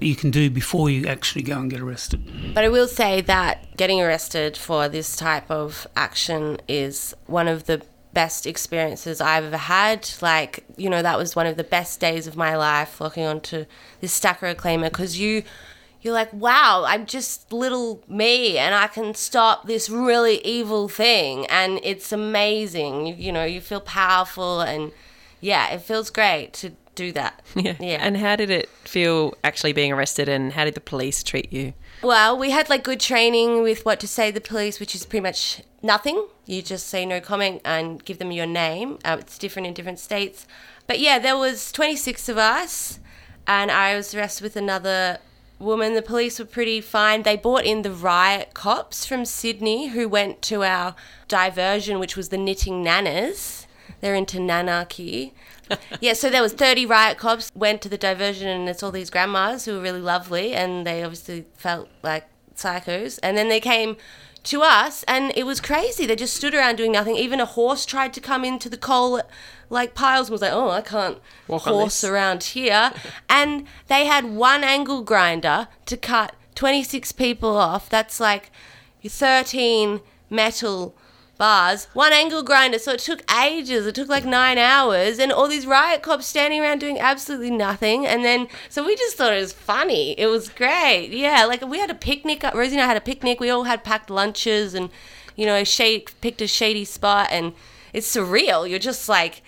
you can do before you actually go and get arrested. But I will say that getting arrested for this type of action is one of the best experiences I've ever had. Like, you know, that was one of the best days of my life looking onto this stacker reclaimer because you you're like, wow, I'm just little me and I can stop this really evil thing and it's amazing. You, you know, you feel powerful and yeah, it feels great to do that. yeah. Yeah. And how did it feel actually being arrested, and how did the police treat you? Well, we had like good training with what to say to the police, which is pretty much nothing. You just say no comment and give them your name. Uh, it's different in different states. But yeah, there was 26 of us, and I was arrested with another woman. The police were pretty fine. They brought in the riot cops from Sydney who went to our diversion, which was the knitting nanas. They're into nanarchy. yeah, so there was 30 riot cops went to the diversion and it's all these grandmas who were really lovely and they obviously felt like psychos. And then they came to us and it was crazy. They just stood around doing nothing. Even a horse tried to come into the coal like piles and was like, "Oh, I can't Walk horse around here." and they had one angle grinder to cut 26 people off. That's like 13 metal bars, one angle grinder. So it took ages. It took like nine hours, and all these riot cops standing around doing absolutely nothing. And then, so we just thought it was funny. It was great. Yeah, like we had a picnic. Rosie and I had a picnic. We all had packed lunches, and you know, shade picked a shady spot, and it's surreal. You're just like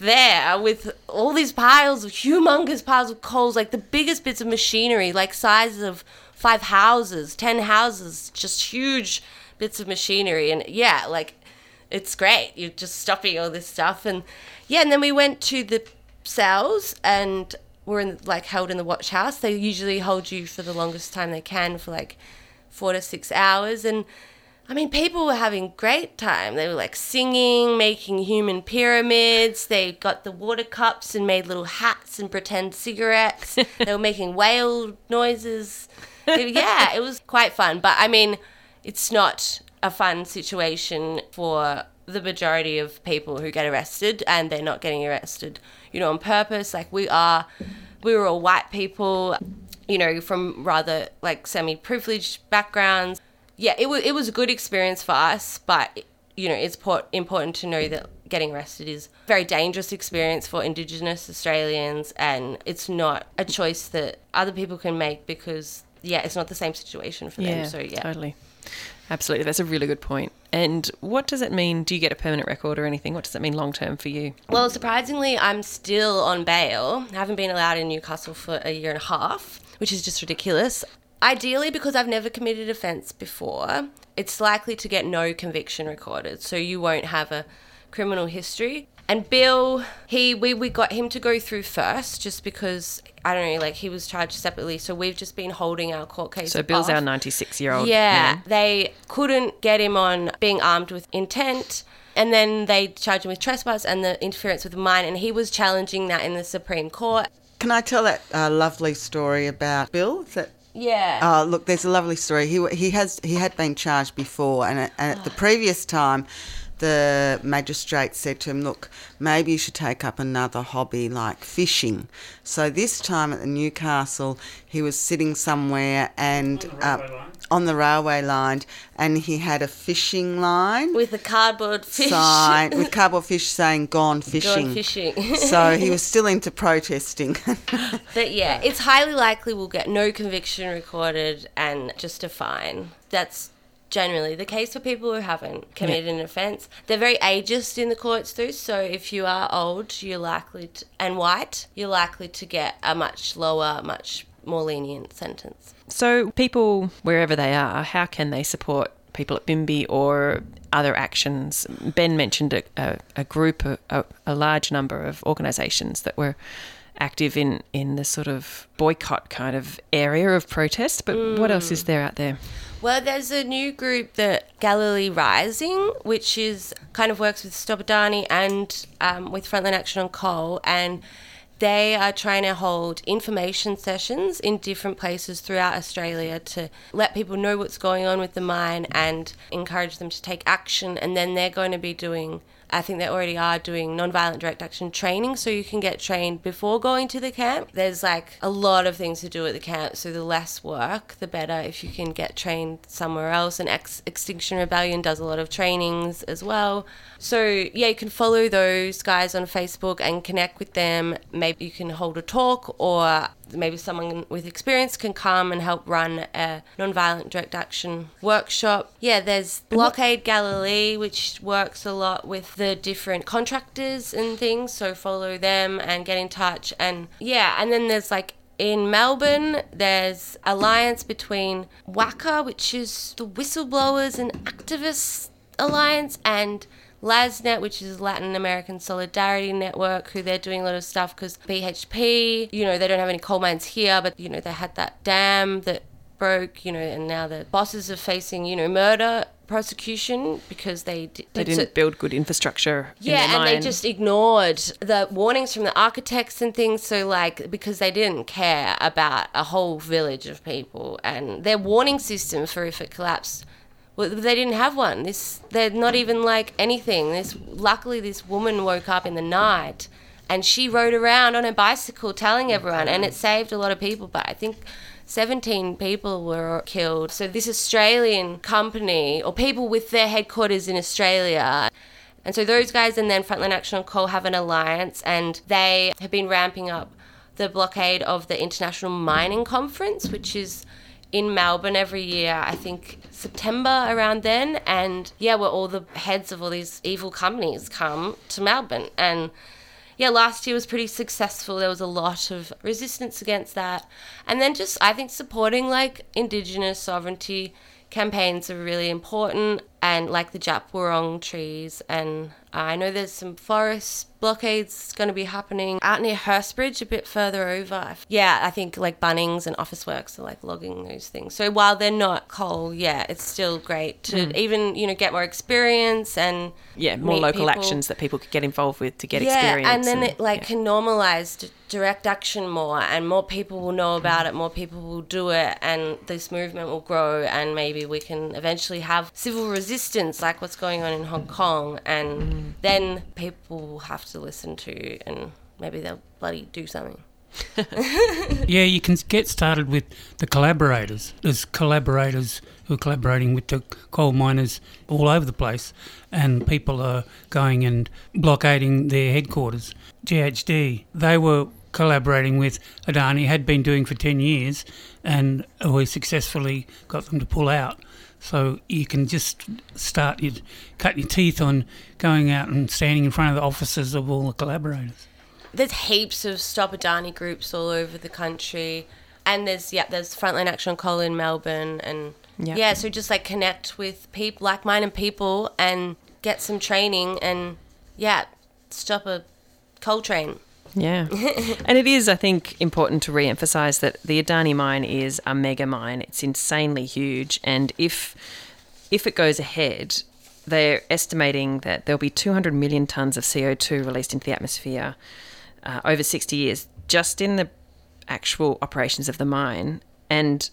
there with all these piles of humongous piles of coals, like the biggest bits of machinery, like sizes of five houses, ten houses, just huge bits of machinery. And yeah, like it's great. You're just stopping all this stuff. And yeah, and then we went to the cells and we're in like held in the watch house. They usually hold you for the longest time they can for like four to six hours. And I mean, people were having great time. They were like singing, making human pyramids. They got the water cups and made little hats and pretend cigarettes. they were making whale noises. It- yeah, it was quite fun. But I mean, it's not a fun situation for the majority of people who get arrested, and they're not getting arrested, you know, on purpose. Like we are, we were all white people, you know, from rather like semi-privileged backgrounds yeah, it was it was a good experience for us, but you know, it's port- important to know that getting arrested is a very dangerous experience for Indigenous Australians, and it's not a choice that other people can make because yeah, it's not the same situation for them. So yeah, totally. Absolutely. That's a really good point. And what does it mean? Do you get a permanent record or anything? What does it mean long term for you? Well, surprisingly, I'm still on bail. I haven't been allowed in Newcastle for a year and a half, which is just ridiculous. Ideally, because I've never committed offence before, it's likely to get no conviction recorded, so you won't have a criminal history. And Bill, he we, we got him to go through first, just because I don't know, like he was charged separately. So we've just been holding our court case. So Bill's off. our 96 year old. Yeah, they couldn't get him on being armed with intent. And then they charged him with trespass and the interference with the mine, and he was challenging that in the Supreme Court. Can I tell that uh, lovely story about Bill? Is that Yeah. Oh, look, there's a lovely story. He he has he had been charged before, and and at the previous time, the magistrate said to him, "Look, maybe you should take up another hobby like fishing." So this time at the Newcastle, he was sitting somewhere and uh, on the railway line, and he had a fishing line with a cardboard fish. sign with cardboard fish saying "Gone fishing." Gone fishing. so he was still into protesting. But yeah, it's highly likely we'll get no conviction recorded and just a fine. That's generally the case for people who haven't committed an offence. They're very ageist in the courts too, so if you are old, you're likely to, and white, you're likely to get a much lower, much more lenient sentence. So, people, wherever they are, how can they support people at Binbee or other actions? Ben mentioned a, a, a group, a, a large number of organisations that were active in, in the sort of boycott kind of area of protest, but what else is there out there? Well, there's a new group that Galilee Rising, which is kind of works with Stop Adani and um, with Frontline Action on Coal, and they are trying to hold information sessions in different places throughout Australia to let people know what's going on with the mine and encourage them to take action. And then they're going to be doing I think they already are doing nonviolent direct action training so you can get trained before going to the camp. There's like a lot of things to do at the camp, so the less work, the better if you can get trained somewhere else. And Ex- Extinction Rebellion does a lot of trainings as well. So, yeah, you can follow those guys on Facebook and connect with them. Maybe you can hold a talk or maybe someone with experience can come and help run a nonviolent direct action workshop. Yeah, there's Blockade Galilee, which works a lot with the different contractors and things. So follow them and get in touch. And yeah, and then there's like in Melbourne, there's alliance between WACA, which is the Whistleblowers and Activists Alliance, and LASNet, which is Latin American Solidarity Network, who they're doing a lot of stuff because BHP, you know, they don't have any coal mines here, but, you know, they had that dam that broke, you know, and now the bosses are facing, you know, murder prosecution because they d- They did so- didn't build good infrastructure. in yeah, their and they just ignored the warnings from the architects and things. So, like, because they didn't care about a whole village of people and their warning system for if it collapsed, well, they didn't have one. This, they're not even like anything. This, luckily, this woman woke up in the night and she rode around on her bicycle telling everyone, and it saved a lot of people. But I think 17 people were killed. So, this Australian company, or people with their headquarters in Australia, and so those guys and then Frontline Action on Coal have an alliance, and they have been ramping up the blockade of the International Mining Conference, which is in Melbourne every year, I think September around then. And yeah, where all the heads of all these evil companies come to Melbourne. And yeah, last year was pretty successful. There was a lot of resistance against that. And then just, I think, supporting like Indigenous sovereignty campaigns are really important and like the Djab Wurrung trees and I know there's some forest blockades going to be happening out near Hurstbridge a bit further over. Yeah, I think like Bunnings and Officeworks are like logging those things. So while they're not coal, yeah, it's still great to mm. even, you know, get more experience and Yeah, more local people. actions that people could get involved with to get yeah, experience. and then it like yeah. can normalize direct action more, and more people will know about it, more people will do it, and this movement will grow, and maybe we can eventually have civil resistance like what's going on in Hong Kong, and mm. then people will have to listen to, and maybe they'll bloody do something. Yeah, you can get started with the collaborators. There's collaborators who are collaborating with the coal miners all over the place, and people are going and blockading their headquarters. GHD, they were collaborating with Adani, had been doing for 10 years, and we successfully got them to pull out. So you can just start your, cut your teeth on going out and standing in front of the offices of all the collaborators. there's heaps of Stop Adani groups all over the country, and there's yeah, there's Frontline Action on Coal in Melbourne, and Yeah. yeah, so just like connect with people, like-minded people, and get some training, and yeah, stop a coal train. Yeah. and it is, I think, important to re emphasize that the Adani mine is a mega mine. It's insanely huge. And if if it goes ahead, they're estimating that there'll be 200 million tonnes of CO2 released into the atmosphere uh, over 60 years just in the actual operations of the mine. And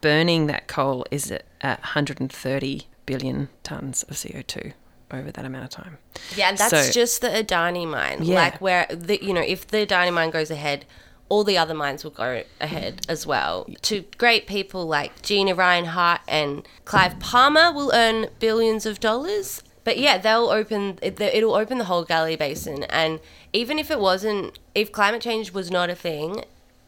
burning that coal is at, at 130 billion tonnes of CO2 over that amount of time. Yeah, and that's So- just the Adani mine. Yeah. Like where the you know if the Adani mine goes ahead. All the other mines will go ahead as well. To great people like Gina Rinehart and Clive Palmer will earn billions of dollars. But yeah, they'll open. it- It'll open the whole Galilee Basin, and even if it wasn't, if climate change was not a thing,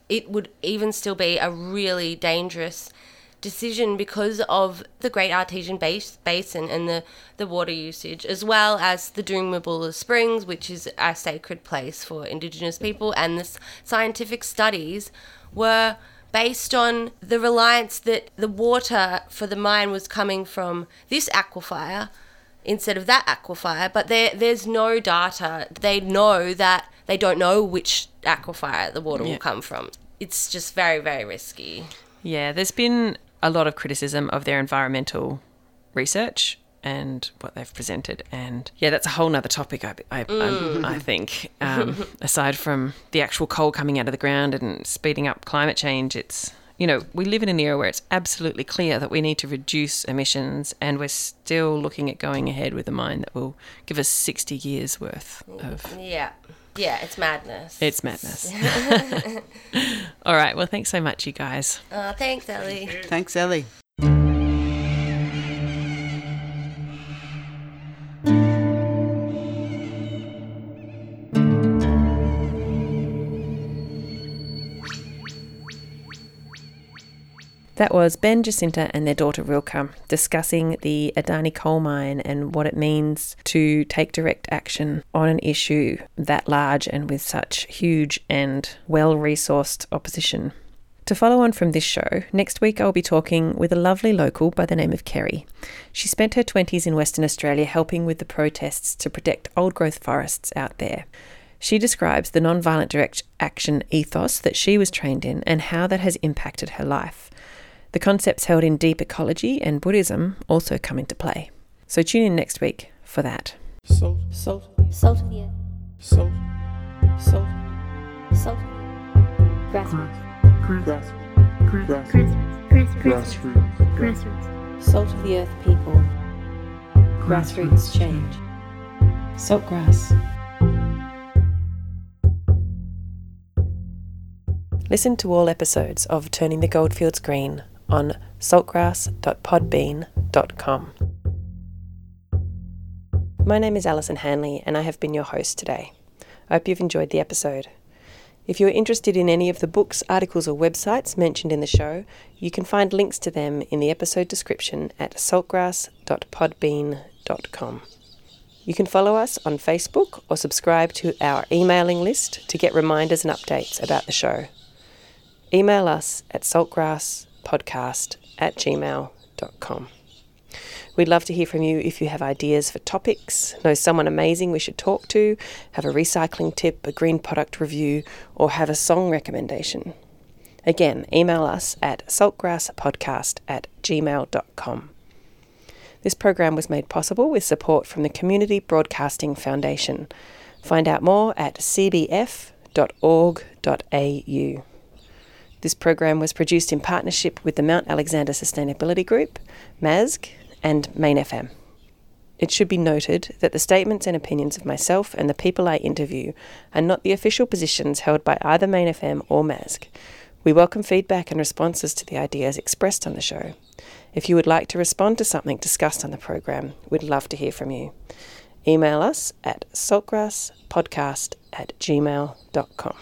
it would even still be a really dangerous decision because of the Great Artesian base, Basin and the, the water usage, as well as the Doongmabulla Springs, which is a sacred place for Indigenous people, and the scientific studies were based on the reliance that the water for the mine was coming from this aquifer instead of that aquifer, but there there's no data. They know that they don't know which aquifer the water Yeah. will come from. It's just very very risky. Yeah, there's been a lot of criticism of their environmental research and what they've presented, and yeah, that's a whole nother topic. I, I, I'm- I think, um, aside from the actual coal coming out of the ground and speeding up climate change, it's you know we live in an era where it's absolutely clear that we need to reduce emissions, and we're still looking at going ahead with a mine that will give us 60 years worth of. Yeah. Yeah, it's madness. It's madness. All right. Well, thanks so much, you guys. Uh, thanks, Ellie. Thanks, Ellie. That was Ben Jacinta and their daughter Rilke discussing the Adani coal mine and what it means to take direct action on an issue that large and with such huge and well resourced opposition. To follow on from this show, next week I'll be talking with a lovely local by the name of Kerry. She spent her 20s in Western Australia helping with the protests to protect old growth forests out there. She describes the non-violent direct action ethos that she was trained in and how that has impacted her life. The concepts held in deep ecology and Buddhism also come into play. So tune in next week for that. Salt, salt, Salt of the earth. salt, salt, Salt. Grassroots. grass, grass, Grassroots. Grassroots. grassroots, Grassroots. Salt of the earth people. Grassroots change. Saltgrass. Listen to all episodes of Turning the Goldfields Green on saltgrass.podbean.com. My name is Alison Hanley, and I have been your host today. I hope you've enjoyed the episode. If you're interested in any of the books, articles, or websites mentioned in the show, you can find links to them in the episode description at saltgrass.podbean.com. You can follow us on Facebook or subscribe to our emailing list to get reminders and updates about the show. Email us at saltgrasspodcast at gmail.com. We'd love to hear from you if you have ideas for topics, know someone amazing we should talk to, have a recycling tip, a green product review, or have a song recommendation. Again, email us at saltgrasspodcast at gmail.com. This program was made possible with support from the Community Broadcasting Foundation. Find out more at cbf.org.au. This program was produced in partnership with the Mount Alexander Sustainability Group, MASG, and Main FM. It should be noted that the statements and opinions of myself and the people I interview are not the official positions held by either Main FM or MASG. We welcome feedback and responses to the ideas expressed on the show. If you would like to respond to something discussed on the program, we'd love to hear from you. Email us at saltgrasspodcast at gmail.com.